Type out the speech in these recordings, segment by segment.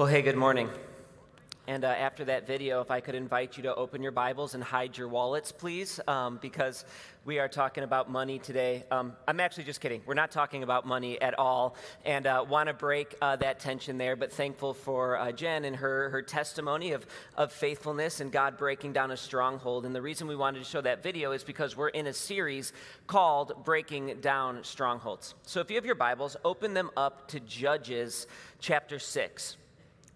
Well, hey, good morning. And uh, after that video, if I could invite you to open your Bibles and hide your wallets, please, um, because we are talking about money today. Um, I'm actually just kidding. We're not talking about money at all, and uh, want to break uh, that tension there. But thankful for uh, Jen and her her testimony of of faithfulness and God breaking down a stronghold. And the reason we wanted to show that video is because we're in a series called "Breaking Down Strongholds." So if you have your Bibles, open them up to Judges chapter six.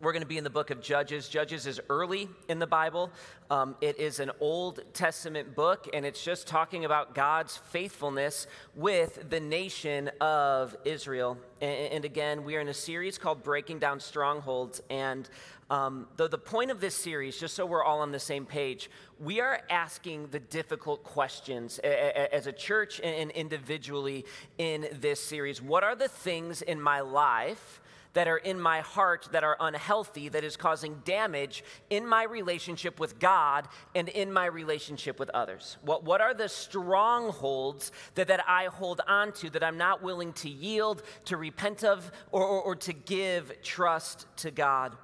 We're going to be in the book of Judges. Judges is early in the Bible. Um, it is an Old Testament book, and it's just talking about God's faithfulness with the nation of Israel. And, and again, we are in a series called Breaking Down Strongholds. And um, the, the point of this series, just so we're all on the same page, we are asking the difficult questions as a church and individually in this series. What are the things in my life? That are in my heart that are unhealthy, that is causing damage in my relationship with God and in my relationship with others? What, what are the strongholds that, that I hold on to that I'm not willing to yield, to repent of, or, or, or to give trust to God?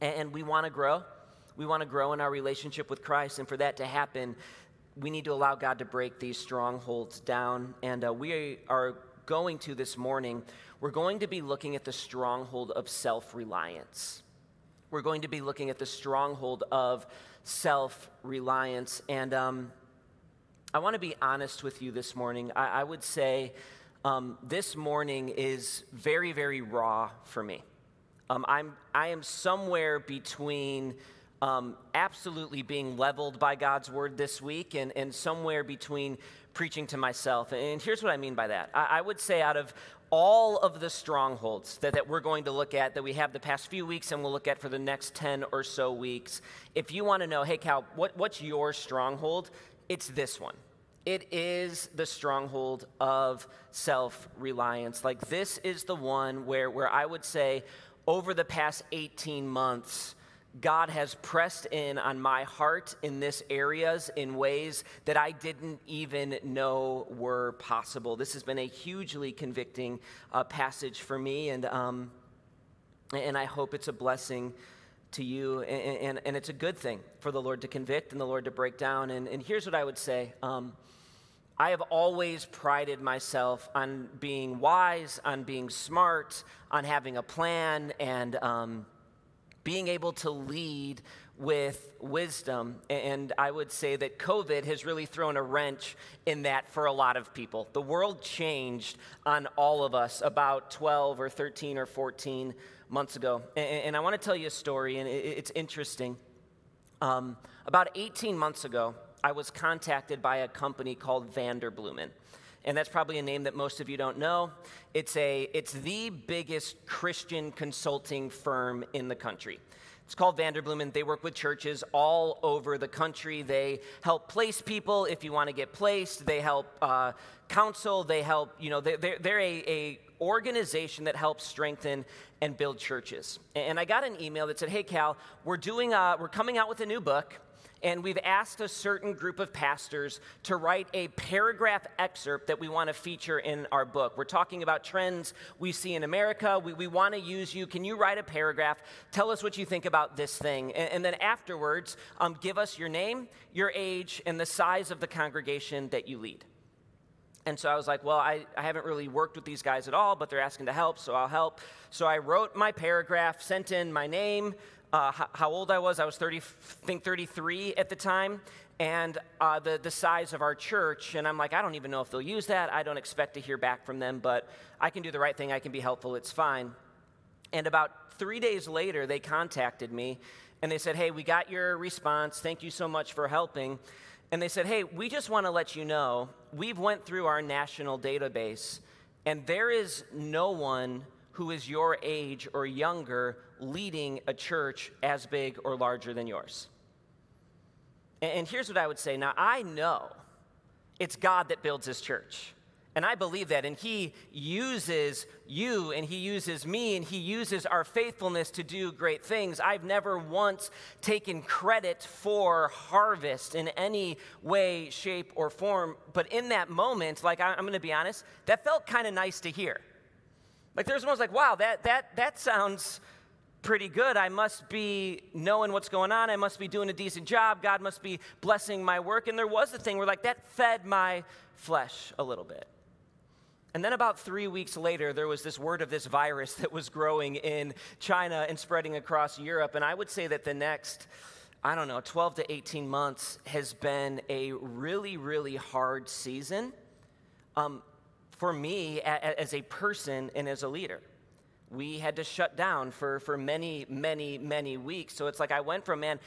And, and we want to grow. We want to grow in our relationship with Christ. And for that to happen, we need to allow God to break these strongholds down. And uh, we are going to this morning we're going to be looking at the stronghold of self reliance. We're going to be looking at the stronghold of self reliance. And um, I want to be honest with you this morning. I, I would say um, this morning is very, very raw for me. Um, I'm, I am somewhere between um, absolutely being leveled by God's word this week and, and somewhere between preaching to myself. And here's what I mean by that I, I would say, out of all of the strongholds that, that we're going to look at that we have the past few weeks and we'll look at for the next 10 or so weeks. If you want to know, hey, Cal, what, what's your stronghold? It's this one. It is the stronghold of self reliance. Like, this is the one where, where I would say over the past 18 months, God has pressed in on my heart in this areas in ways that I didn't even know were possible. This has been a hugely convicting uh, passage for me, and um, and I hope it's a blessing to you, and, and, and, it's a good thing for the Lord to convict and the Lord to break down. And, and here's what I would say. Um, I have always prided myself on being wise, on being smart, on having a plan, and um, being able to lead with wisdom. And I would say that COVID has really thrown a wrench in that for a lot of people. The world changed on all of us about 12 or 13 or 14 months ago. And I want to tell you a story, and it's interesting. Um, about 18 months ago, I was contacted by a company called Vanderbloemen and that's probably a name that most of you don't know. It's, a, it's the biggest Christian consulting firm in the country. It's called Vanderbloemen. They work with churches all over the country. They help place people if you want to get placed. They help uh, counsel. They help, you know, they're, they're a, a organization that helps strengthen and build churches. And I got an email that said, hey, Cal, we're, doing a, we're coming out with a new book and we've asked a certain group of pastors to write a paragraph excerpt that we want to feature in our book. We're talking about trends we see in America. We, we want to use you. Can you write a paragraph? Tell us what you think about this thing. And, and then afterwards, um, give us your name, your age, and the size of the congregation that you lead. And so I was like, well, I, I haven't really worked with these guys at all, but they're asking to help, so I'll help. So I wrote my paragraph, sent in my name, uh, how, old I was. I was 30, I think 33 at the time, and uh, the, the size of our church. And I'm like, I don't even know if they'll use that. I don't expect to hear back from them, but I can do the right thing. I can be helpful. It's fine. And about three days later, they contacted me and they said, Hey, we got your response. Thank you so much for helping. And they said, Hey, we just want to let you know we've went through our national database, and there is no one who is your age or younger leading a church as big or larger than yours. And here's what I would say now, I know it's God that builds his church. And I believe that. And He uses you and He uses me and He uses our faithfulness to do great things. I've never once taken credit for harvest in any way, shape, or form. But in that moment, like I'm going to be honest, that felt kind of nice to hear. Like there's was like, wow, that, that, that sounds pretty good. I must be knowing what's going on. I must be doing a decent job. God must be blessing my work. And there was a thing where, like, that fed my flesh a little bit. And then about three weeks later, there was this word of this virus that was growing in China and spreading across Europe. And I would say that the next, I don't know, 12 to 18 months has been a really, really hard season um, for me as a person and as a leader we had to shut down for, for many, many, many weeks. So it's like I went from, man,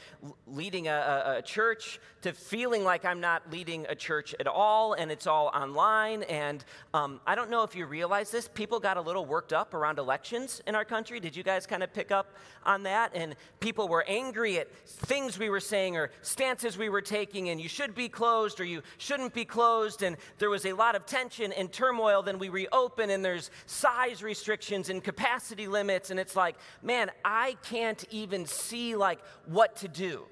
leading a, a, church to feeling like I'm not leading a church at all and it's all online. And um, I don't know if you realize this, people got a little worked up around elections in our country. Did you guys kind of pick up on that? And people were angry at things we were saying or stances we were taking, and you should be closed or you shouldn't be closed. And there was a lot of tension and turmoil. Then we reopen, and there's size restrictions and capacity capacity limits and it's like man i can't even see like what to do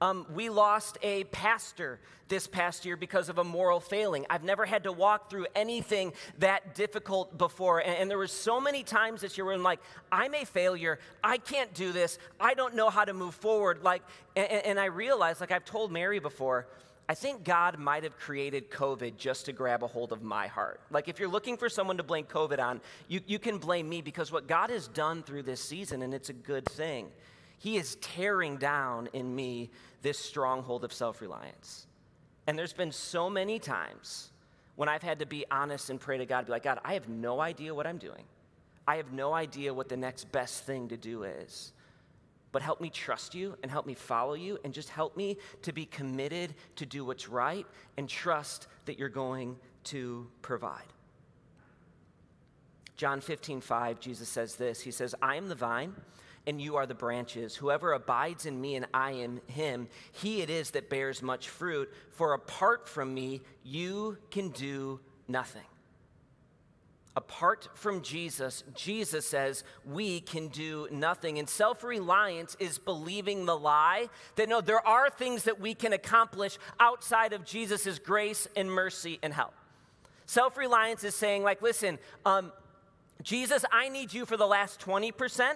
um, we lost a pastor this past year because of a moral failing. I've never had to walk through anything that difficult before. And, and, there were so many times this year where I'm like, I'm a failure. I can't do this. I don't know how to move forward. Like, and, and I realized, like I've told Mary before, I think God might have created COVID just to grab a hold of my heart. Like, if you're looking for someone to blame COVID on, you, you can blame me because what God has done through this season, and it's a good thing, He is tearing down in me this stronghold of self reliance. And there's been so many times when I've had to be honest and pray to God, be like, God, I have no idea what I'm doing. I have no idea what the next best thing to do is but help me trust you and help me follow you and just help me to be committed to do what's right and trust that you're going to provide. John 15, 5, Jesus says this He says, I am the vine and you are the branches. Whoever abides in me and I in him, he it is that bears much fruit. For apart from me, you can do nothing apart from Jesus, Jesus says we can do nothing. And self reliance is believing the lie that no, there are things that we can accomplish outside of Jesus' grace and mercy and help. Self reliance is saying, like, listen, um, Jesus, I need you for the last 20%.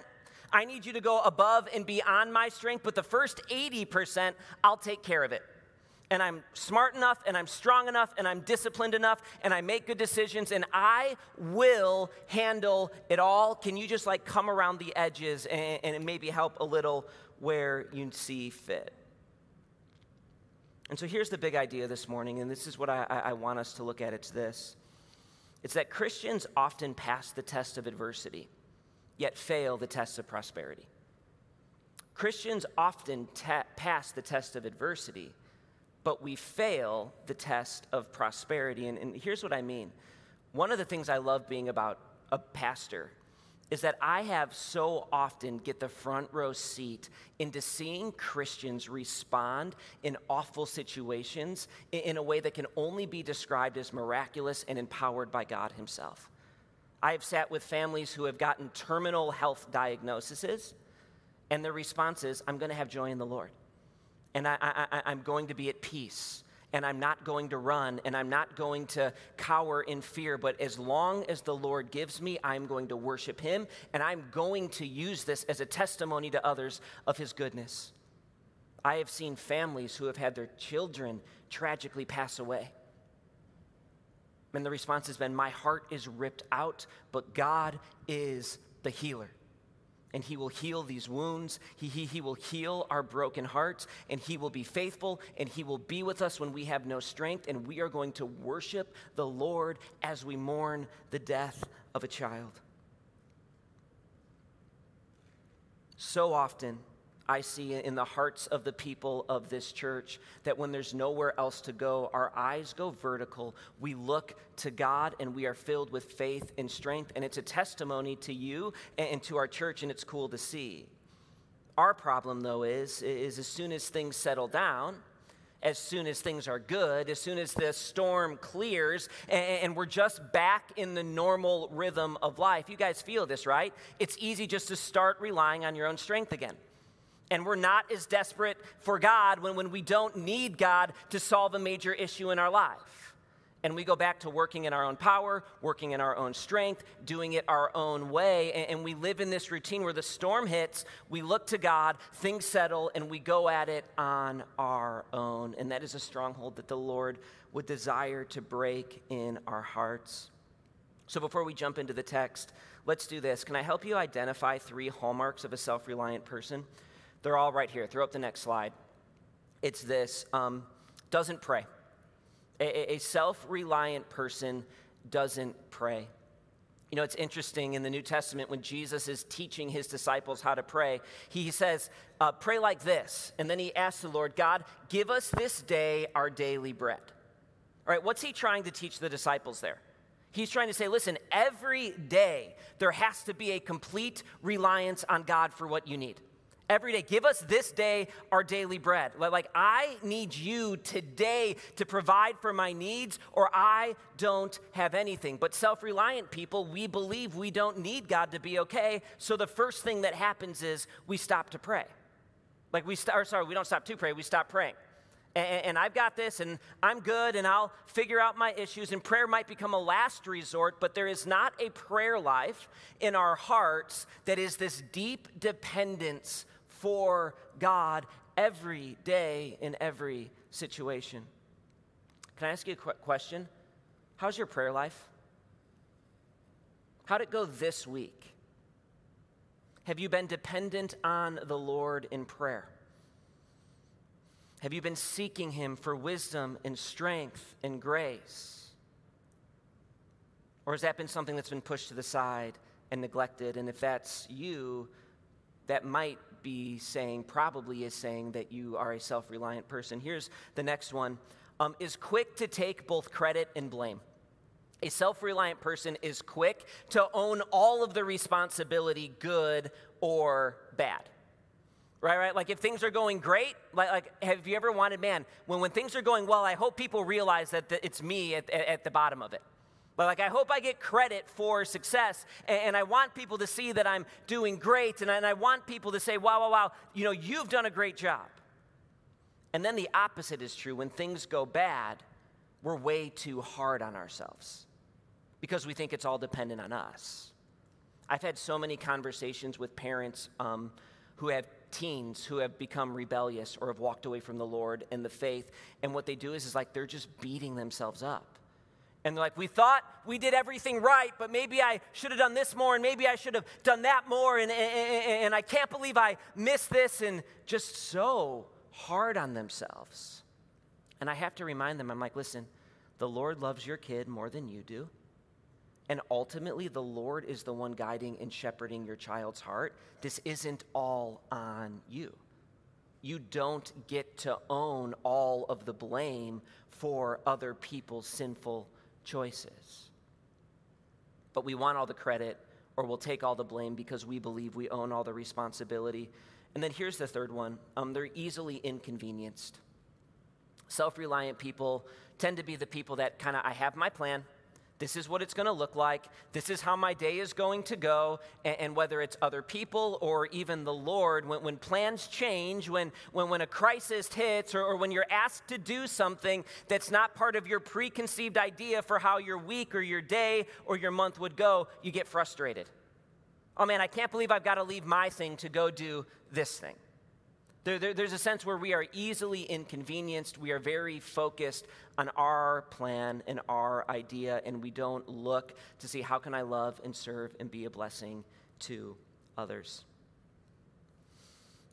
I need you to go above and beyond my strength, but the first 80%, I'll take care of it and I'm smart enough and I'm strong enough and I'm disciplined enough and I make good decisions and I will handle it all. Can you just like come around the edges and, and maybe help a little where you see fit? And so here's the big idea this morning, and this is what I, I want us to look at. It's this it's that Christians often pass the test of adversity, yet fail the test of prosperity. Christians often ta- pass the test of adversity, but we fail the test of prosperity. And, and, here's what I mean one of the things I love being about a pastor is that I have so often get the front row seat into seeing Christians respond in awful situations in, a way that can only be described as miraculous and empowered by God Himself. I have sat with families who have gotten terminal health diagnoses, and their response is, I'm going to have joy in the Lord and I, I, I'm going to be at peace and I'm not going to run and I'm not going to cower in fear. But as long as the Lord gives me, I'm going to worship Him and I'm going to use this as a testimony to others of His goodness. I have seen families who have had their children tragically pass away. And the response has been, My heart is ripped out, but God is the healer and he will heal these wounds. He, he, he will heal our broken hearts, and he will be faithful, and he will be with us when we have no strength, and we are going to worship the Lord as we mourn the death of a child. So often, I see in the hearts of the people of this church that when there's nowhere else to go, our eyes go vertical. We look to God and we are filled with faith and strength. And it's a testimony to you and to our church, and it's cool to see. Our problem, though, is, is as soon as things settle down, as soon as things are good, as soon as the storm clears, and, we're just back in the normal rhythm of life. You guys feel this, right? It's easy just to start relying on your own strength again and we're not as desperate for God when, when we don't need God to solve a major issue in our life. and we go back to working in our own power, working in our own strength, doing it our own way. And, we live in this routine where the storm hits, we look to God, things settle, and we go at it on our own. And that is a stronghold that the Lord would desire to break in our hearts. So before we jump into the text, let's do this. Can I help you identify three hallmarks of a self reliant person? They're all right here. Throw up the next slide. It's this um, doesn't pray. A, a self reliant person doesn't pray. You know, it's interesting in the New Testament when Jesus is teaching his disciples how to pray, he says, uh, Pray like this. And then he asks the Lord, God, give us this day our daily bread. All right, what's he trying to teach the disciples there? He's trying to say, listen, every day there has to be a complete reliance on God for what you need every day. Give us this day our daily bread. Like, I need you today to provide for my needs, or I don't have anything. But self reliant people, we believe we don't need God to be okay. So the first thing that happens is we stop to pray. Like, we start, sorry, we don't stop to pray, we stop praying. And, and I've got this, and I'm good, and I'll figure out my issues. And prayer might become a last resort, but there is not a prayer life in our hearts that is this deep dependence for God every day in every situation. Can I ask you a qu- question? How's your prayer life? How'd it go this week? Have you been dependent on the Lord in prayer? Have you been seeking Him for wisdom and strength and grace? Or has that been something that's been pushed to the side and neglected? And if that's you, that might be saying, probably is saying that you are a self reliant person. Here's the next one um, is quick to take both credit and blame. A self reliant person is quick to own all of the responsibility, good or bad. Right, right? Like if things are going great, like, like have you ever wanted, man, when, when things are going well, I hope people realize that the, it's me at, at, at the bottom of it. But like, I hope I get credit for success, and, I want people to see that I'm doing great, and I, and I want people to say, wow, wow, wow, you know, you've done a great job. And then the opposite is true. When things go bad, we're way too hard on ourselves because we think it's all dependent on us. I've had so many conversations with parents um, who have teens who have become rebellious or have walked away from the Lord and the faith, and what they do is, is like they're just beating themselves up. And like, we thought we did everything right, but maybe I should have done this more, and maybe I should have done that more, and, and, and I can't believe I missed this, and just so hard on themselves. And I have to remind them, I'm like, listen, the Lord loves your kid more than you do. And ultimately, the Lord is the one guiding and shepherding your child's heart. This isn't all on you. You don't get to own all of the blame for other people's sinful choices. But we want all the credit or we'll take all the blame because we believe we own all the responsibility. And then here's the third one um, they're easily inconvenienced. Self reliant people tend to be the people that kind of, I have my plan, this is what it's going to look like. This is how my day is going to go. And, and whether it's other people or even the Lord, when, when plans change, when, when, when a crisis hits, or, or when you're asked to do something that's not part of your preconceived idea for how your week or your day or your month would go, you get frustrated. Oh man, I can't believe I've got to leave my thing to go do this thing. There, there, there's a sense where we are easily inconvenienced. We are very focused on our plan and our idea, and we don't look to see how can I love and serve and be a blessing to others.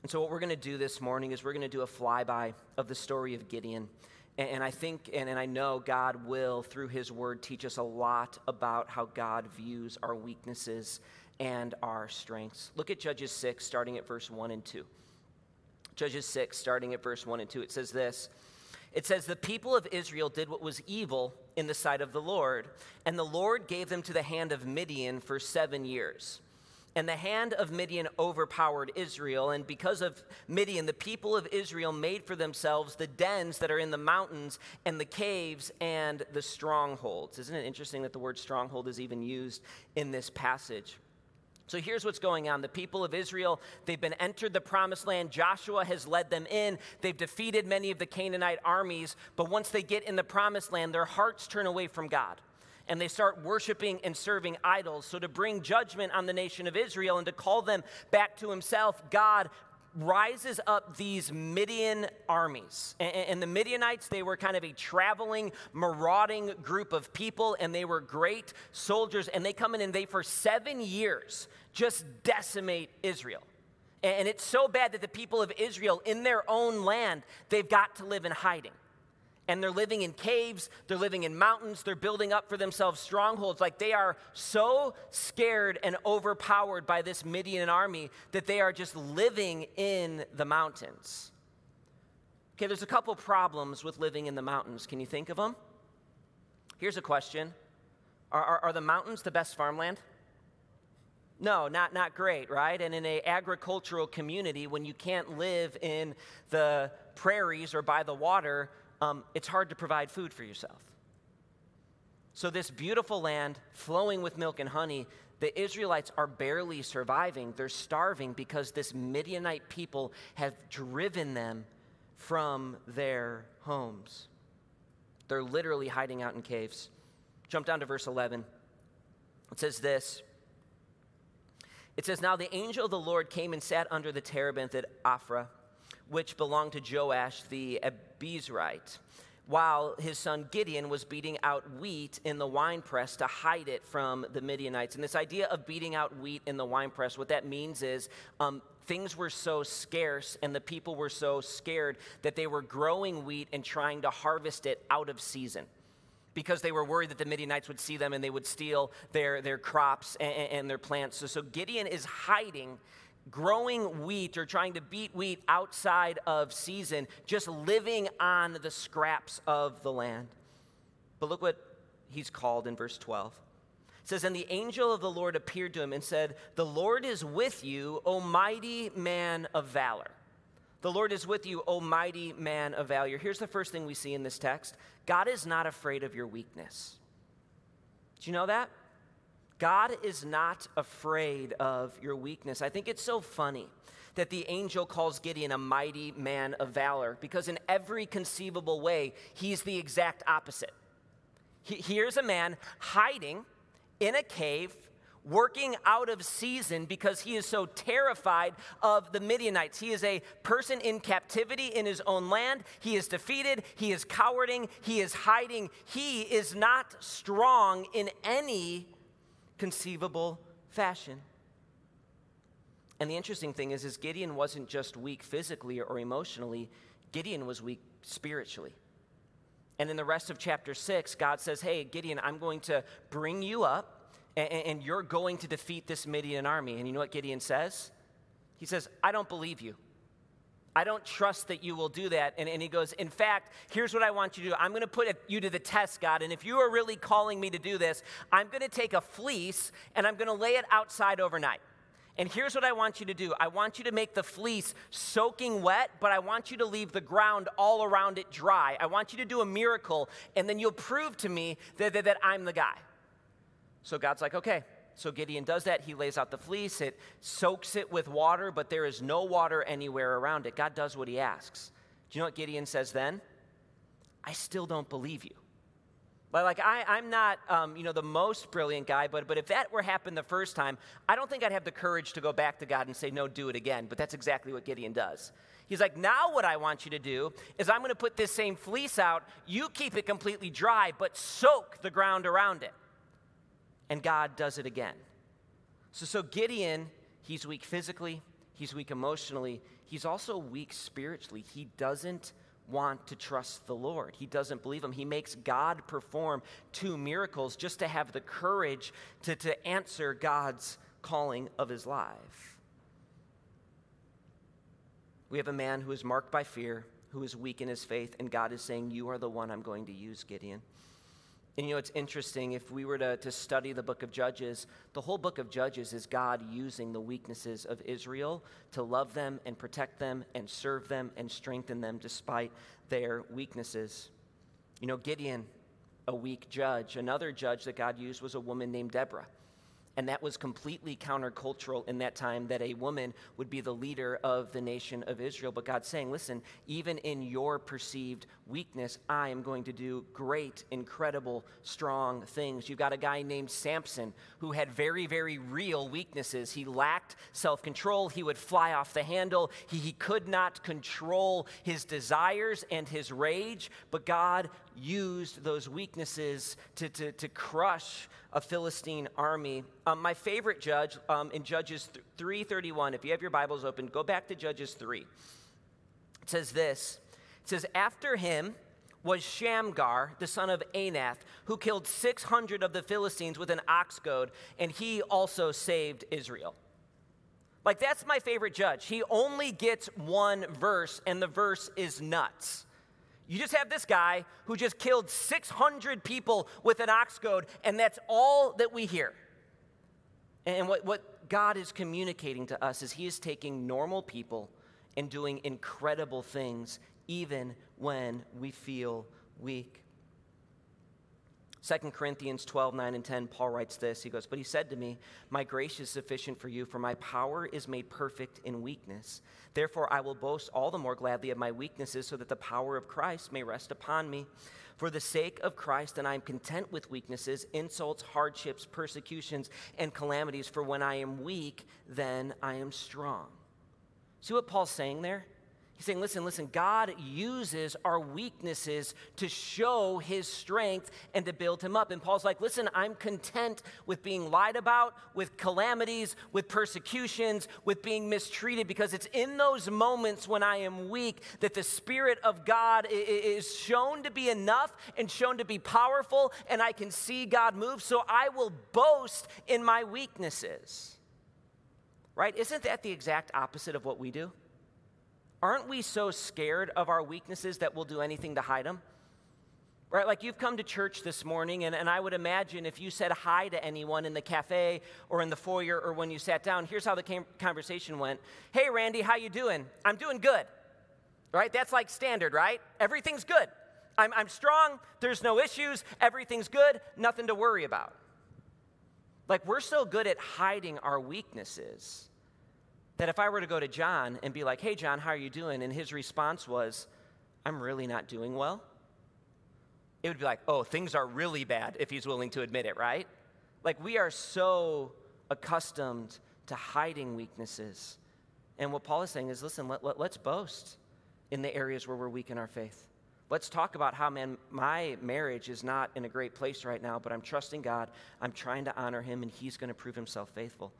And so, what we're going to do this morning is we're going to do a flyby of the story of Gideon. And, and I think and, and I know God will, through His Word, teach us a lot about how God views our weaknesses and our strengths. Look at Judges 6, starting at verse 1 and 2. Judges 6, starting at verse 1 and 2, it says this. It says, The people of Israel did what was evil in the sight of the Lord, and the Lord gave them to the hand of Midian for seven years. And the hand of Midian overpowered Israel, and because of Midian, the people of Israel made for themselves the dens that are in the mountains, and the caves, and the strongholds. Isn't it interesting that the word stronghold is even used in this passage? So here's what's going on. The people of Israel, they've been entered the promised land. Joshua has led them in. They've defeated many of the Canaanite armies. But once they get in the promised land, their hearts turn away from God. And they start worshiping and serving idols. So, to bring judgment on the nation of Israel and to call them back to himself, God rises up these Midian armies. And, the Midianites, they were kind of a traveling, marauding group of people, and they were great soldiers. And they come in and they, for seven years, just decimate Israel. And it's so bad that the people of Israel, in their own land, they've got to live in hiding and they're living in caves, they're living in mountains, they're building up for themselves strongholds. Like they are so scared and overpowered by this Midian army that they are just living in the mountains. Okay, there's a couple problems with living in the mountains. Can you think of them? Here's a question Are, are, are the mountains the best farmland? No, not, not great, right? And in an agricultural community, when you can't live in the prairies or by the water, um, it's hard to provide food for yourself. So, this beautiful land flowing with milk and honey, the Israelites are barely surviving. They're starving because this Midianite people have driven them from their homes. They're literally hiding out in caves. Jump down to verse 11. It says this It says, Now the angel of the Lord came and sat under the terebinth at Ophrah which belonged to Joash the Abiezrite, while his son Gideon was beating out wheat in the winepress to hide it from the Midianites. And this idea of beating out wheat in the winepress, what that means is um, things were so scarce and the people were so scared that they were growing wheat and trying to harvest it out of season because they were worried that the Midianites would see them and they would steal their, their crops and, and their plants. So, so Gideon is hiding growing wheat or trying to beat wheat outside of season, just living on the scraps of the land. But look what he's called in verse 12. It says, And the angel of the Lord appeared to him and said, The Lord is with you, O mighty man of valor. The Lord is with you, O mighty man of valor. Here's the first thing we see in this text God is not afraid of your weakness. Do you know that? God is not afraid of your weakness. I think it's so funny that the angel calls Gideon a mighty man of valor because, in every conceivable way, he's the exact opposite. Here's a man hiding in a cave, working out of season because he is so terrified of the Midianites. He is a person in captivity in his own land. He is defeated. He is cowarding. He is hiding. He is not strong in any conceivable fashion. And the interesting thing is, is Gideon wasn't just weak physically or emotionally, Gideon was weak spiritually. And in the rest of chapter 6, God says, Hey, Gideon, I'm going to bring you up and, and you're going to defeat this Midian army. And you know what Gideon says? He says, I don't believe you. I don't trust that you will do that. And, and he goes, In fact, here's what I want you to do. I'm going to put you to the test, God. And if you are really calling me to do this, I'm going to take a fleece and I'm going to lay it outside overnight. And here's what I want you to do I want you to make the fleece soaking wet, but I want you to leave the ground all around it dry. I want you to do a miracle, and then you'll prove to me that, that, that I'm the guy. So God's like, Okay, so Gideon does that. He lays out the fleece, it soaks it with water, but there is no water anywhere around it. God does what he asks. Do you know what Gideon says then? I still don't believe you. But like I, I'm not, um, you know, the most brilliant guy. But but if that were happened the first time, I don't think I'd have the courage to go back to God and say, no, do it again. But that's exactly what Gideon does. He's like, now what I want you to do is I'm going to put this same fleece out. You keep it completely dry, but soak the ground around it and God does it again. So, so Gideon, he's weak physically, he's weak emotionally, he's also weak spiritually. He doesn't want to trust the Lord. He doesn't believe him. He makes God perform two miracles just to have the courage to, to answer God's calling of his life. We have a man who is marked by fear, who is weak in his faith, and God is saying, You are the one I'm going to use, Gideon. And you know, it's interesting. If we were to, to study the book of Judges, the whole book of Judges is God using the weaknesses of Israel to love them and protect them and serve them and strengthen them despite their weaknesses. You know, Gideon, a weak judge. Another judge that God used was a woman named Deborah. And that was completely countercultural in that time that a woman would be the leader of the nation of Israel. But God's saying, listen, even in your perceived weakness, I am going to do great, incredible, strong things. You've got a guy named Samson who had very, very real weaknesses. He lacked self control, he would fly off the handle, he, he could not control his desires and his rage. But God used those weaknesses to, to, to crush a Philistine army. Um, my favorite judge um, in Judges 3:31. If you have your Bibles open, go back to Judges 3. It says this. It says, "After him was Shamgar, the son of Anath, who killed 600 of the Philistines with an ox goad, and he also saved Israel." Like, that's my favorite judge. He only gets one verse, and the verse is nuts. You just have this guy who just killed 600 people with an ox goad, and that's all that we hear. And what, what God is communicating to us is He is taking normal people and doing incredible things, even when we feel weak. 2 Corinthians 12, 9 and 10, Paul writes this. He goes, But he said to me, My grace is sufficient for you, for my power is made perfect in weakness. Therefore, I will boast all the more gladly of my weaknesses, so that the power of Christ may rest upon me. For the sake of Christ, and I am content with weaknesses, insults, hardships, persecutions, and calamities. For when I am weak, then I am strong. See what Paul's saying there? He's saying, listen, listen, God uses our weaknesses to show his strength and to build him up. And Paul's like, listen, I'm content with being lied about, with calamities, with persecutions, with being mistreated, because it's in those moments when I am weak that the Spirit of God is shown to be enough and shown to be powerful, and I can see God move. So I will boast in my weaknesses. Right? Isn't that the exact opposite of what we do? Aren't we so scared of our weaknesses that we'll do anything to hide them? Right? Like you've come to church this morning, and, and I would imagine if you said hi to anyone in the cafe or in the foyer or when you sat down, here's how the conversation went. Hey, Randy, how you doing? I'm doing good. Right? That's like standard, right? Everything's good. I'm, I'm strong. There's no issues. Everything's good. Nothing to worry about. Like we're so good at hiding our weaknesses that if I were to go to John and be like, hey, John, how are you doing? And his response was, I'm really not doing well, it would be like, oh, things are really bad if he's willing to admit it, right? Like, we are so accustomed to hiding weaknesses. And what Paul is saying is listen, let, let, let's boast in the areas where we're weak in our faith. Let's talk about how, man, my marriage is not in a great place right now, but I'm trusting God. I'm trying to honor Him, and He's going to prove Himself faithful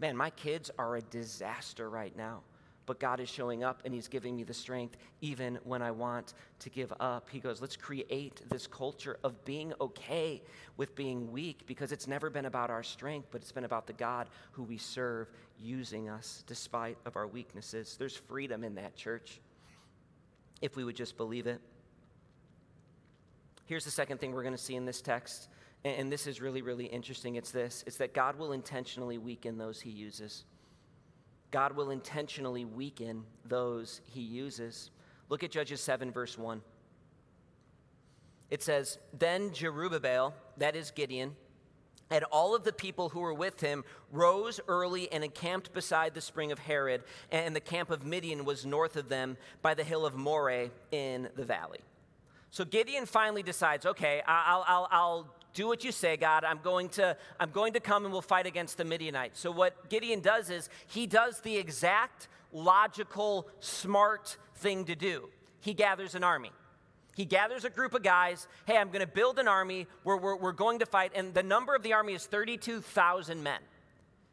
man, my kids are a disaster right now. But God is showing up and He's giving me the strength even when I want to give up. He goes, let's create this culture of being okay with being weak because it's never been about our strength, but it's been about the God who we serve using us despite of our weaknesses. There's freedom in that church if we would just believe it. Here's the second thing we're going to see in this text and this is really, really interesting. It's this it's that God will intentionally weaken those he uses. God will intentionally weaken those he uses. Look at Judges 7, verse 1. It says, Then Jerubbaal, that is Gideon, and all of the people who were with him rose early and encamped beside the spring of Harod, and the camp of Midian was north of them by the hill of Moreh in the valley. So Gideon finally decides, okay, I'll, I'll, I'll do what you say, God. I'm going to I'm going to come and we'll fight against the Midianites. So what Gideon does is he does the exact logical smart thing to do. He gathers an army. He gathers a group of guys. Hey, I'm going to build an army where we're, we're going to fight. And the number of the army is 32,000 men.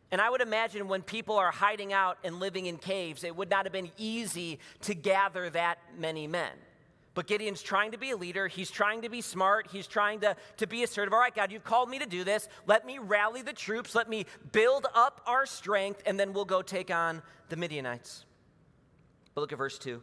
And I would imagine when people are hiding out and living in caves, it would not have been easy to gather that many men. But Gideon's trying to be a leader. He's trying to be smart. He's trying to, to be assertive. All right, God, you've called me to do this. Let me rally the troops. Let me build up our strength, and then we'll go take on the Midianites. But look at verse 2.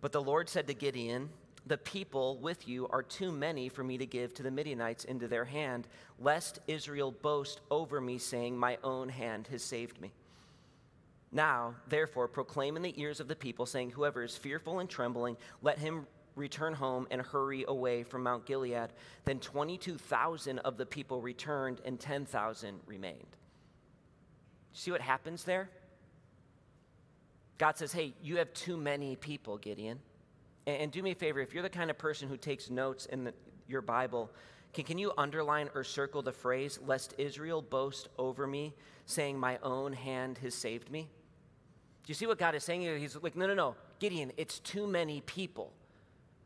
But the Lord said to Gideon, The people with you are too many for me to give to the Midianites into their hand, lest Israel boast over me, saying, My own hand has saved me. Now, therefore, proclaim in the ears of the people, saying, Whoever is fearful and trembling, let him return home and hurry away from Mount Gilead. Then 22,000 of the people returned, and 10,000 remained. See what happens there? God says, Hey, you have too many people, Gideon. And, and do me a favor, if you're the kind of person who takes notes in the, your Bible, can, can you underline or circle the phrase, lest Israel boast over me, saying, My own hand has saved me? Do you see what God is saying here? He's like, No, no, no, Gideon, it's too many people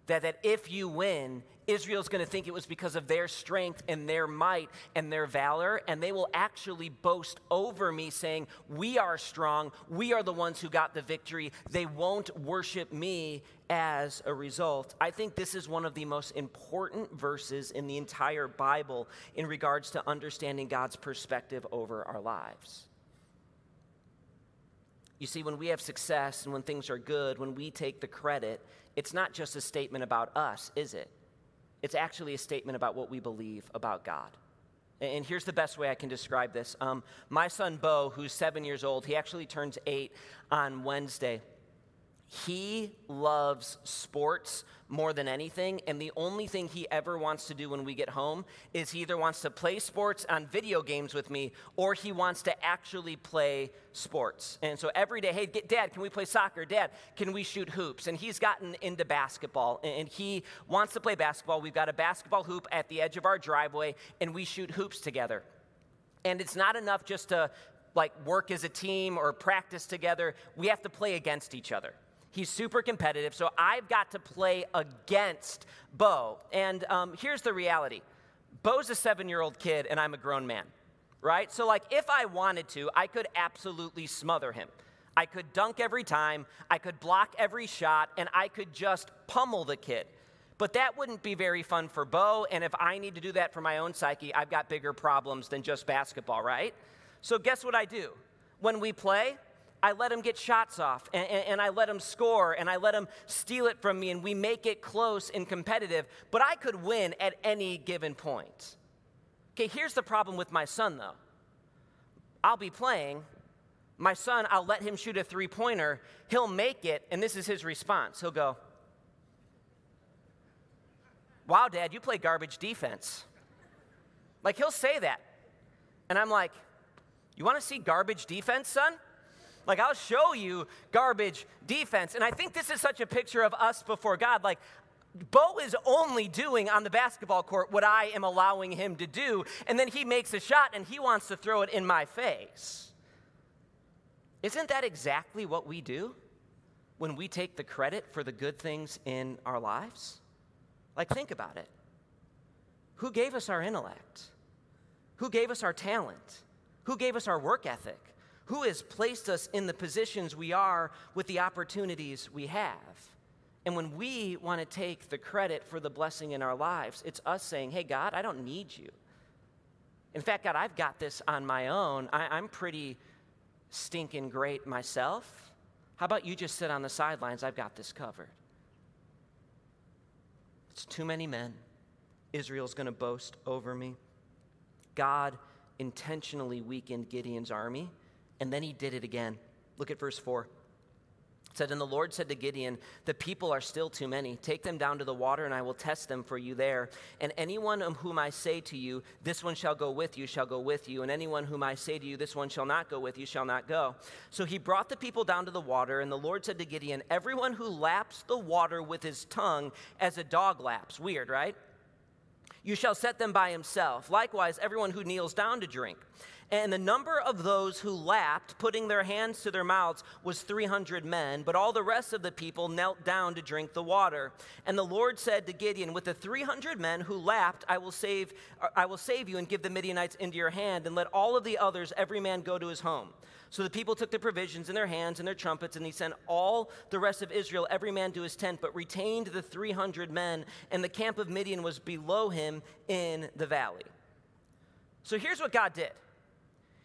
that, that if you win, Israel's going to think it was because of their strength and their might and their valor, and they will actually boast over me, saying, We are strong. We are the ones who got the victory. They won't worship me as a result. I think this is one of the most important verses in the entire Bible in regards to understanding God's perspective over our lives. You see, when we have success and when things are good, when we take the credit, it's not just a statement about us, is it? It's actually a statement about what we believe about God. And here's the best way I can describe this. Um, my son Bo, who's seven years old, he actually turns eight on Wednesday. He loves sports more than anything, and the only thing he ever wants to do when we get home is he either wants to play sports on video games with me or he wants to actually play sports. And so every day, hey, dad, can we play soccer? Dad, can we shoot hoops? And he's gotten into basketball and he wants to play basketball. We've got a basketball hoop at the edge of our driveway, and we shoot hoops together. And it's not enough just to like work as a team or practice together, we have to play against each other. He's super competitive, so I've got to play against Bo. And um, here's the reality Bo's a seven year old kid, and I'm a grown man, right? So, like, if I wanted to, I could absolutely smother him. I could dunk every time, I could block every shot, and I could just pummel the kid. But that wouldn't be very fun for Bo, and if I need to do that for my own psyche, I've got bigger problems than just basketball, right? So, guess what I do? When we play, I let him get shots off and, and, and, I let him score and I let him steal it from me and we make it close and competitive, but I could win at any given point. Okay, here's the problem with my son though. I'll be playing, my son, I'll let him shoot a three pointer, he'll make it, and this is his response. He'll go, Wow, dad, you play garbage defense. Like he'll say that. And I'm like, You wanna see garbage defense, son? Like, I'll show you garbage defense. And I think this is such a picture of us before God. Like, Bo is only doing on the basketball court what I am allowing him to do. And then he makes a shot and he wants to throw it in my face. Isn't that exactly what we do when we take the credit for the good things in our lives? Like, think about it. Who gave us our intellect? Who gave us our talent? Who gave us our work ethic? Who has placed us in the positions we are with the opportunities we have. And when we want to take the credit for the blessing in our lives, it's us saying, Hey, God, I don't need you. In fact, God, I've got this on my own. I, am pretty stinking great myself. How about you just sit on the sidelines? I've got this covered. It's too many men. Israel's going to boast over me. God intentionally weakened Gideon's army and then he did it again. Look at verse 4. It said, And the Lord said to Gideon, The people are still too many. Take them down to the water, and I will test them for you there. And anyone of whom I say to you, This one shall go with you, shall go with you. And anyone whom I say to you, This one shall not go with you, shall not go. So he brought the people down to the water, and the Lord said to Gideon, Everyone who laps the water with his tongue as a dog laps. Weird, right? You shall set them by himself. Likewise, everyone who kneels down to drink. And the number of those who lapped, putting their hands to their mouths, was 300 men, but all the rest of the people knelt down to drink the water. And the Lord said to Gideon, With the 300 men who lapped, I will save, I will save you and give the Midianites into your hand, and let all of the others, every man, go to his home. So the people took the provisions in their hands and their trumpets, and he sent all the rest of Israel, every man to his tent, but retained the 300 men, and the camp of Midian was below him in the valley. So here's what God did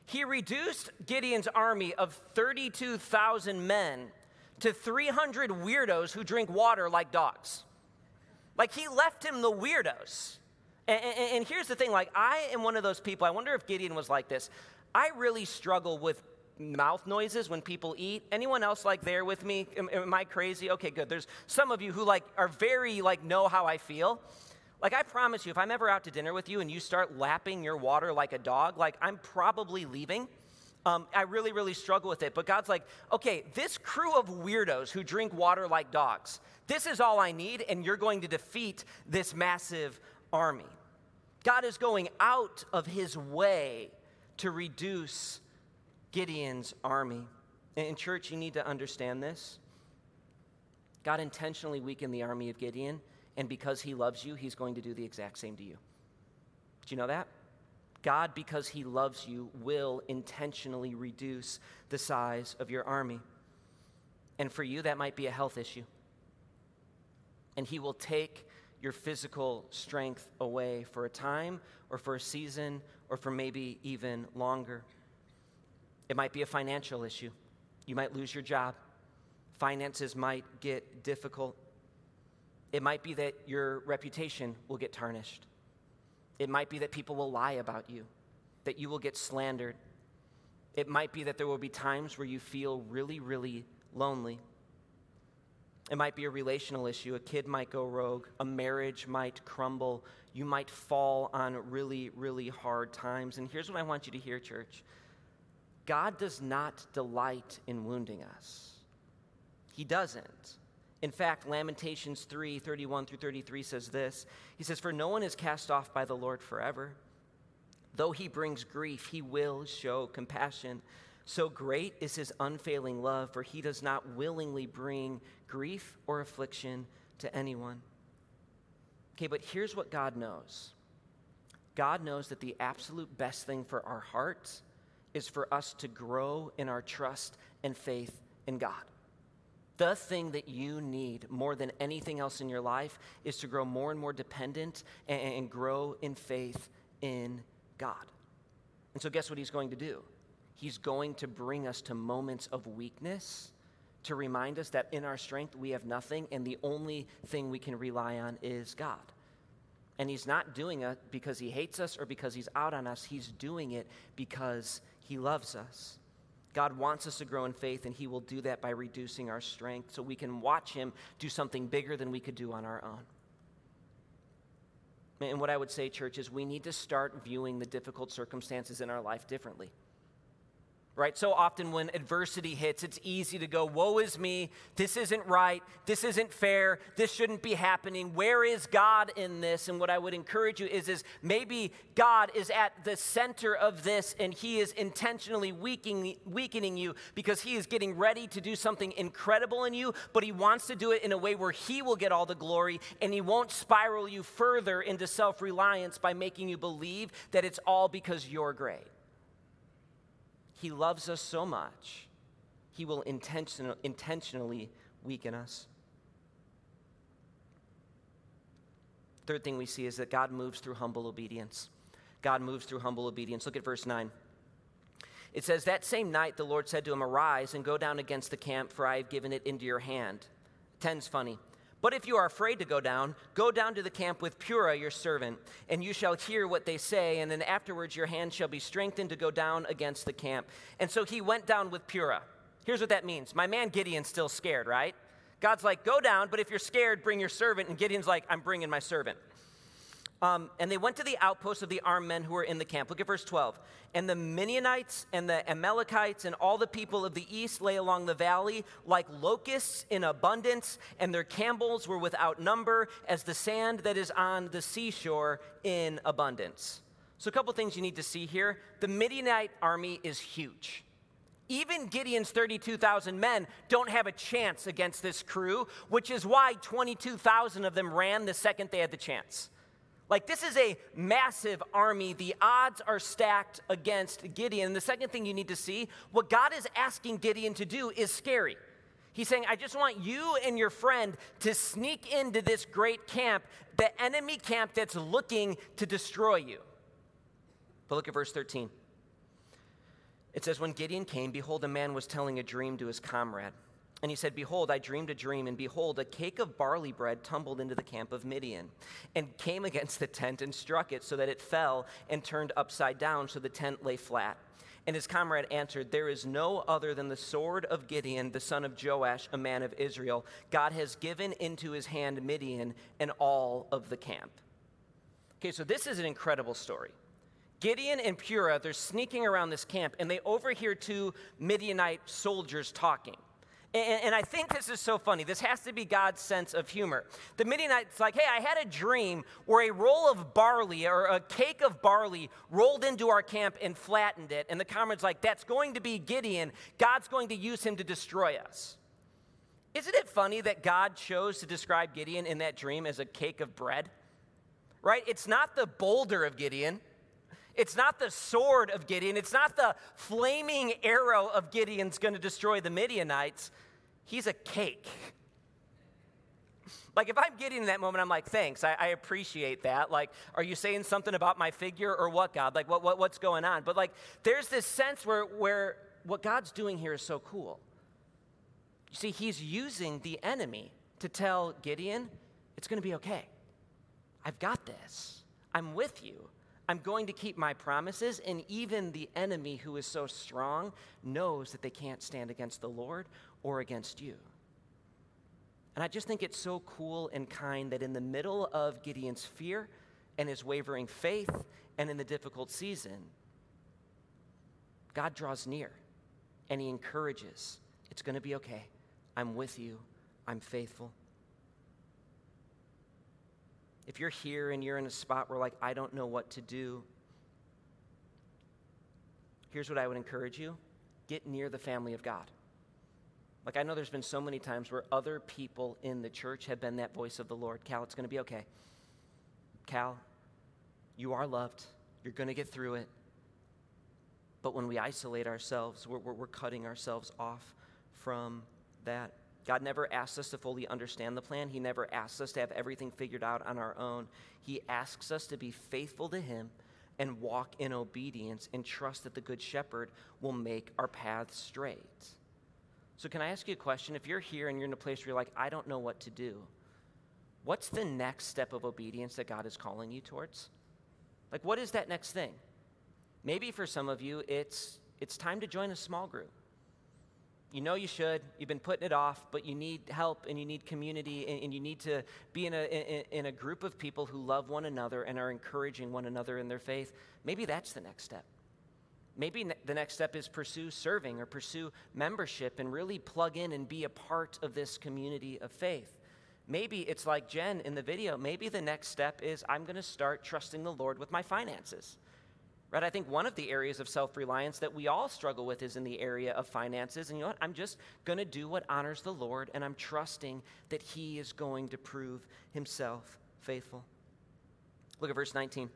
he reduced Gideon's army of 32,000 men to 300 weirdos who drink water like dogs. Like he left him the weirdos. And, and, and, here's the thing like, I am one of those people, I wonder if Gideon was like this. I really struggle with mouth noises when people eat. Anyone else like there with me? Am, am I crazy? Okay, good. There's some of you who like are very like know how I feel. Like I promise you, if I'm ever out to dinner with you and you start lapping your water like a dog, like I'm probably leaving. Um, I really, really struggle with it. But God's like, okay, this crew of weirdos who drink water like dogs, this is all I need, and you're going to defeat this massive army. God is going out of his way to reduce Gideon's army. In church, you need to understand this. God intentionally weakened the army of Gideon, and because he loves you, he's going to do the exact same to you. Do you know that? God, because he loves you, will intentionally reduce the size of your army. And for you, that might be a health issue. And he will take your physical strength away for a time or for a season or for maybe even longer. It might be a financial issue. You might lose your job. Finances might get difficult. It might be that your reputation will get tarnished. It might be that people will lie about you, that you will get slandered. It might be that there will be times where you feel really, really lonely. It might be a relational issue. A kid might go rogue. A marriage might crumble. You might fall on really, really hard times. And here's what I want you to hear, church God does not delight in wounding us, He doesn't. In fact, Lamentations 3 31 through 33 says this He says, For no one is cast off by the Lord forever. Though he brings grief, he will show compassion. So great is his unfailing love, for he does not willingly bring grief or affliction to anyone. Okay, but here's what God knows God knows that the absolute best thing for our hearts is for us to grow in our trust and faith in God. The thing that you need more than anything else in your life is to grow more and more dependent and, grow in faith in God. And so, guess what He's going to do? He's going to bring us to moments of weakness to remind us that in our strength we have nothing, and the only thing we can rely on is God. And He's not doing it because He hates us or because He's out on us, He's doing it because He loves us. God wants us to grow in faith, and He will do that by reducing our strength so we can watch Him do something bigger than we could do on our own. And what I would say, church, is we need to start viewing the difficult circumstances in our life differently right? So often when adversity hits, it's easy to go, Woe is me. This isn't right. This isn't fair. This shouldn't be happening. Where is God in this? And what I would encourage you is, is maybe God is at the center of this and he is intentionally weakening, weakening you because he is getting ready to do something incredible in you, but he wants to do it in a way where he will get all the glory and he won't spiral you further into self reliance by making you believe that it's all because you're great. He loves us so much, He will intention- intentionally weaken us. Third thing we see is that God moves through humble obedience. God moves through humble obedience. Look at verse 9. It says, That same night the Lord said to him, Arise and go down against the camp, for I have given it into your hand. Ten's funny. But if you are afraid to go down, go down to the camp with Purah, your servant, and you shall hear what they say, and then afterwards your hand shall be strengthened to go down against the camp. And so he went down with Purah. Here's what that means my man Gideon's still scared, right? God's like, go down, but if you're scared, bring your servant. And Gideon's like, I'm bringing my servant. Um, and they went to the outposts of the armed men who were in the camp. Look at verse 12. And the Midianites and the Amalekites and all the people of the east lay along the valley like locusts in abundance, and their camels were without number as the sand that is on the seashore in abundance. So, a couple things you need to see here. The Midianite army is huge. Even Gideon's 32,000 men don't have a chance against this crew, which is why 22,000 of them ran the second they had the chance. Like, this is a massive army. The odds are stacked against Gideon. And the second thing you need to see what God is asking Gideon to do is scary. He's saying, I just want you and your friend to sneak into this great camp, the enemy camp that's looking to destroy you. But look at verse 13. It says, When Gideon came, behold, a man was telling a dream to his comrade. And he said, Behold, I dreamed a dream, and behold, a cake of barley bread tumbled into the camp of Midian, and came against the tent and struck it, so that it fell and turned upside down, so the tent lay flat. And his comrade answered, There is no other than the sword of Gideon, the son of Joash, a man of Israel. God has given into his hand Midian and all of the camp. Okay, so this is an incredible story. Gideon and Purah, they're sneaking around this camp and they overhear two Midianite soldiers talking. And, and, I think this is so funny. This has to be God's sense of humor. The Midianites like, hey, I had a dream where a roll of barley or a cake of barley rolled into our camp and flattened it. And the comrade's like, that's going to be Gideon. God's going to use him to destroy us. Isn't it funny that God chose to describe Gideon in that dream as a cake of bread? Right? It's not the boulder of Gideon. It's not the sword of Gideon. It's not the flaming arrow of Gideon's going to destroy the Midianites. He's a cake. Like, if I'm getting in that moment, I'm like, thanks, I, I, appreciate that. Like, are you saying something about my figure or what, God? Like, what, what, what's going on? But, like, there's this sense where, where what God's doing here is so cool. You see, he's using the enemy to tell Gideon, it's going to be okay. I've got this. I'm with you. I'm going to keep my promises, and even the enemy who is so strong knows that they can't stand against the Lord or against you. And I just think it's so cool and kind that in the middle of Gideon's fear and his wavering faith and in the difficult season, God draws near and he encourages. It's going to be okay. I'm with you. I'm faithful. If you're here and you're in a spot where, like, I don't know what to do, here's what I would encourage you get near the family of God. Like, I know there's been so many times where other people in the church have been that voice of the Lord. Cal, it's going to be okay. Cal, you are loved. You're going to get through it. But when we isolate ourselves, we're, we're, we're cutting ourselves off from that. God never asks us to fully understand the plan. He never asks us to have everything figured out on our own. He asks us to be faithful to Him and walk in obedience and trust that the Good Shepherd will make our paths straight. So, can I ask you a question? If you're here and you're in a place where you're like, I don't know what to do, what's the next step of obedience that God is calling you towards? Like, what is that next thing? Maybe for some of you, it's, it's time to join a small group you know you should, you've been putting it off, but you need help and you need community and, and you need to be in a, in, in a group of people who love one another and are encouraging one another in their faith. Maybe that's the next step. Maybe ne- the next step is pursue serving or pursue membership and really plug in and be a part of this community of faith. Maybe it's like Jen in the video. Maybe the next step is I'm going to start trusting the Lord with my finances. Right? I think one of the areas of self reliance that we all struggle with is in the area of finances. And you know what? I'm just going to do what honors the Lord, and I'm trusting that He is going to prove Himself faithful. Look at verse 19.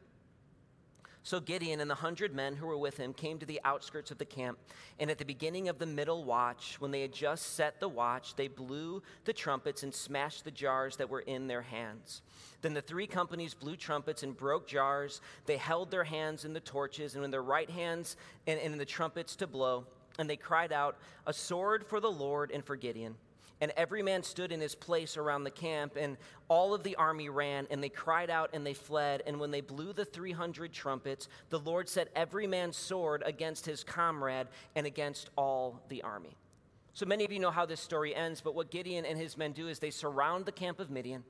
So Gideon and the hundred men who were with him came to the outskirts of the camp. And at the beginning of the middle watch, when they had just set the watch, they blew the trumpets and smashed the jars that were in their hands. Then the three companies blew trumpets and broke jars. They held their hands in the torches and in their right hands and in the trumpets to blow. And they cried out, A sword for the Lord and for Gideon. And every man stood in his place around the camp, and all of the army ran, and they cried out and they fled. And when they blew the 300 trumpets, the Lord set every man's sword against his comrade and against all the army. So many of you know how this story ends, but what Gideon and his men do is they surround the camp of Midian.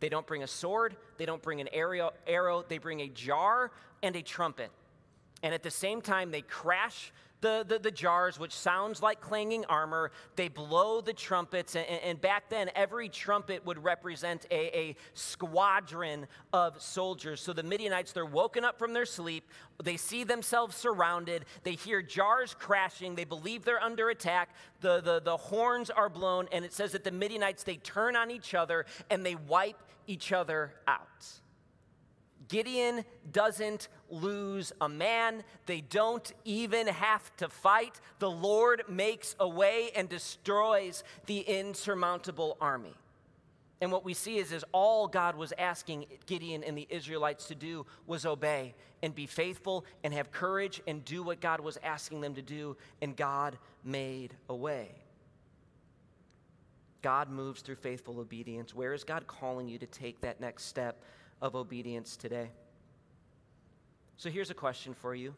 They don't bring a sword, they don't bring an arrow, they bring a jar and a trumpet. And at the same time, they crash the, the, the, jars, which sounds like clanging armor. They blow the trumpets, and, and back then, every trumpet would represent a, a, squadron of soldiers. So the Midianites, they're woken up from their sleep. They see themselves surrounded. They hear jars crashing. They believe they're under attack. The, the, the horns are blown, and it says that the Midianites, they turn on each other and they wipe each other out. Gideon doesn't lose a man. They don't even have to fight. The Lord makes a way and destroys the insurmountable army. And what we see is, is all God was asking Gideon and the Israelites to do was obey and be faithful and have courage and do what God was asking them to do, and God made a way. God moves through faithful obedience. Where is God calling you to take that next step of obedience today? So here's a question for you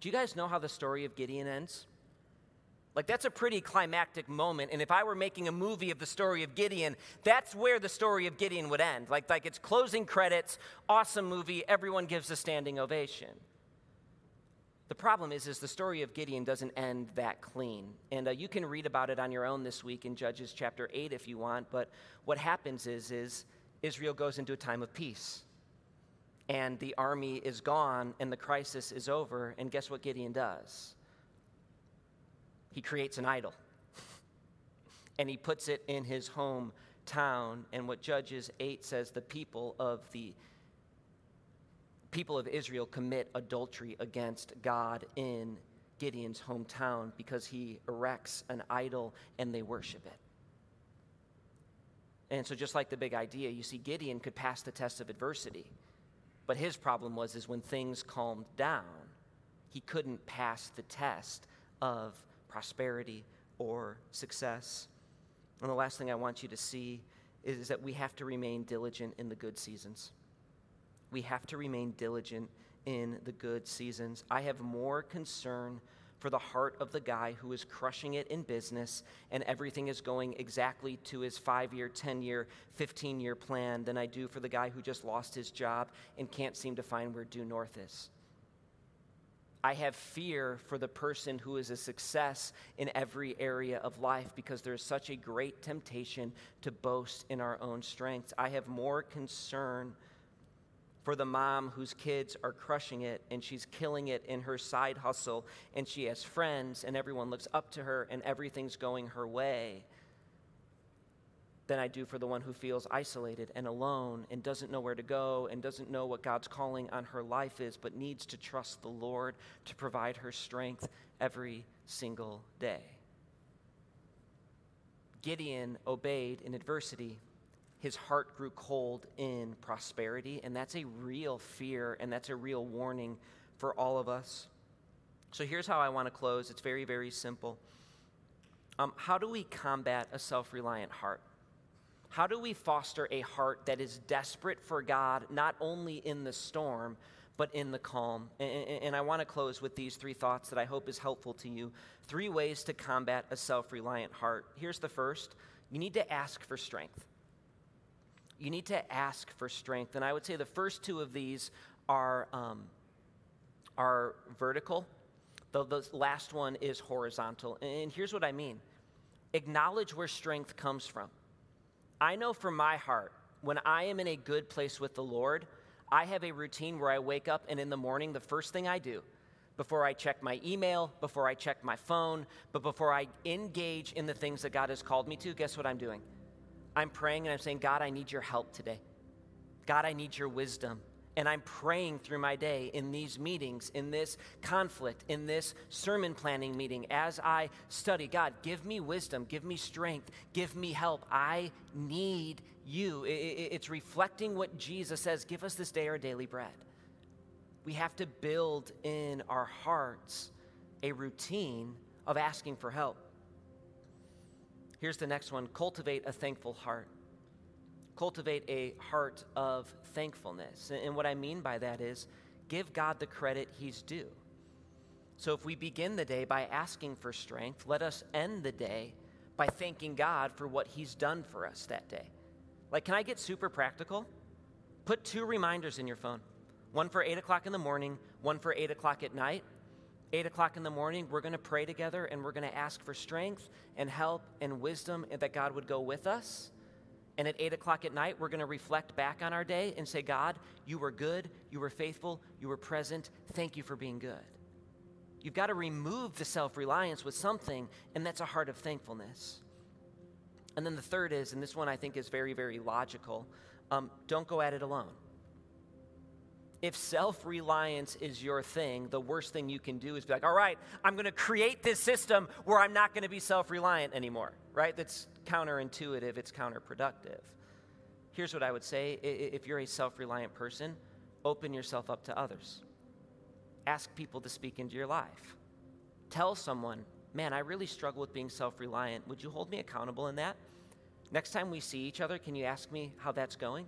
Do you guys know how the story of Gideon ends? Like, that's a pretty climactic moment. And if I were making a movie of the story of Gideon, that's where the story of Gideon would end. Like, like it's closing credits, awesome movie, everyone gives a standing ovation. The problem is, is the story of Gideon doesn't end that clean. And uh, you can read about it on your own this week in Judges chapter 8 if you want. But what happens is, is Israel goes into a time of peace. And the army is gone and the crisis is over. And guess what Gideon does? he creates an idol and he puts it in his hometown. And what Judges 8 says the people of the people of Israel commit adultery against God in Gideon's hometown because he erects an idol and they worship it. And so just like the big idea, you see Gideon could pass the test of adversity. But his problem was is when things calmed down, he couldn't pass the test of prosperity or success. And the last thing I want you to see is that we have to remain diligent in the good seasons. We have to remain diligent in the good seasons. I have more concern for the heart of the guy who is crushing it in business and everything is going exactly to his five year, 10 year, 15 year plan than I do for the guy who just lost his job and can't seem to find where due north is. I have fear for the person who is a success in every area of life because there's such a great temptation to boast in our own strengths. I have more concern for the mom whose kids are crushing it and she's killing it in her side hustle and she has friends and everyone looks up to her and everything's going her way than I do for the one who feels isolated and alone and doesn't know where to go and doesn't know what God's calling on her life is, but needs to trust the Lord to provide her strength every single day. Gideon obeyed in adversity. His heart grew cold in prosperity, and that's a real fear and that's a real warning for all of us. So here's how I want to close it's very, very simple. Um, how do we combat a self reliant heart? How do we foster a heart that is desperate for God, not only in the storm, but in the calm? And, I want to close with these three thoughts that I hope is helpful to you. Three ways to combat a self reliant heart. Here's the first you need to ask for strength. You need to ask for strength. And I would say the first two of these are, um, are vertical, the, the last one is horizontal. And here's what I mean acknowledge where strength comes from. I know from my heart, when I am in a good place with the Lord, I have a routine where I wake up and in the morning, the first thing I do, before I check my email, before I check my phone, but before I engage in the things that God has called me to, guess what I'm doing? I'm praying and I'm saying, God, I need your help today. God, I need your wisdom and I'm praying through my day in these meetings, in this conflict, in this sermon planning meeting, as I study. God, give me wisdom, give me strength, give me help. I need you. It's reflecting what Jesus says give us this day our daily bread. We have to build in our hearts a routine of asking for help. Here's the next one cultivate a thankful heart cultivate a heart of thankfulness. And what I mean by that is give God the credit he's due. So if we begin the day by asking for strength, let us end the day by thanking God for what he's done for us that day. Like, can I get super practical? Put two reminders in your phone one for 8 o'clock in the morning, one for 8 o'clock at night. 8 o'clock in the morning, we're going to pray together and we're going to ask for strength and help and wisdom that God would go with us. And at 8 o'clock at night, we're going to reflect back on our day and say, God, you were good, you were faithful, you were present. Thank you for being good. You've got to remove the self reliance with something, and that's a heart of thankfulness. And then the third is, and this one I think is very, very logical um, don't go at it alone. If self reliance is your thing, the worst thing you can do is be like, all right, I'm going to create this system where I'm not going to be self reliant anymore, right? That's counterintuitive, it's counterproductive. Here's what I would say if you're a self reliant person, open yourself up to others. Ask people to speak into your life. Tell someone, man, I really struggle with being self reliant. Would you hold me accountable in that? Next time we see each other, can you ask me how that's going?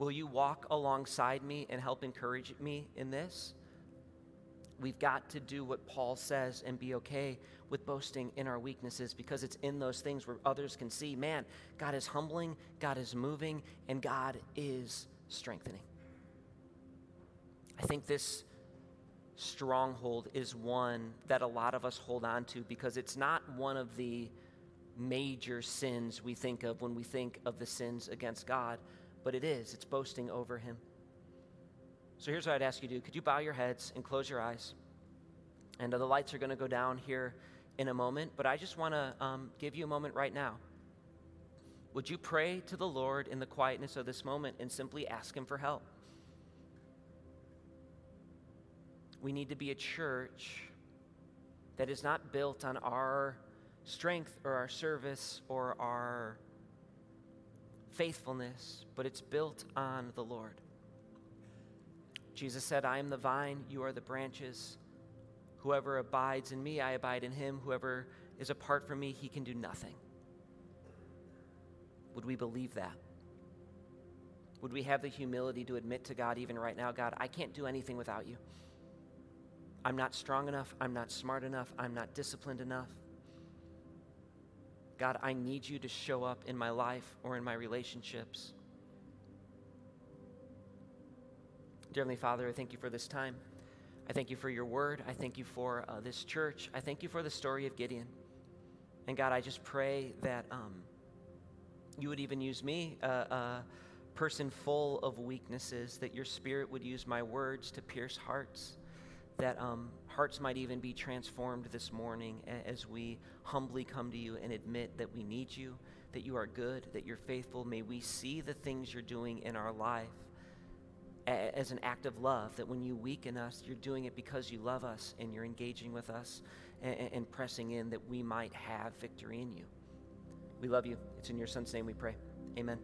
Will you walk alongside me and help encourage me in this? We've got to do what Paul says and be okay with boasting in our weaknesses because it's in those things where others can see man, God is humbling, God is moving, and God is strengthening. I think this stronghold is one that a lot of us hold on to because it's not one of the major sins we think of when we think of the sins against God, but it is. It's boasting over Him. So here's what I'd ask you to do. Could you bow your heads and close your eyes? And uh, the lights are going to go down here in a moment, but I just want to um, give you a moment right now. Would you pray to the Lord in the quietness of this moment and simply ask Him for help? We need to be a church that is not built on our strength or our service or our faithfulness, but it's built on the Lord. Jesus said, I am the vine, you are the branches. Whoever abides in me, I abide in him. Whoever is apart from me, he can do nothing. Would we believe that? Would we have the humility to admit to God, even right now, God, I can't do anything without you? I'm not strong enough. I'm not smart enough. I'm not disciplined enough. God, I need you to show up in my life or in my relationships. Dear Heavenly Father, I thank you for this time. I thank you for your word. I thank you for uh, this church. I thank you for the story of Gideon. And God, I just pray that um, you would even use me, a, a person full of weaknesses, that your spirit would use my words to pierce hearts, that um, hearts might even be transformed this morning as we humbly come to you and admit that we need you, that you are good, that you're faithful. May we see the things you're doing in our life as an act of love, that when you weaken us, you're doing it because you love us and you're engaging with us and, and, pressing in that we might have victory in you. We love you. It's in your son's name we pray. Amen.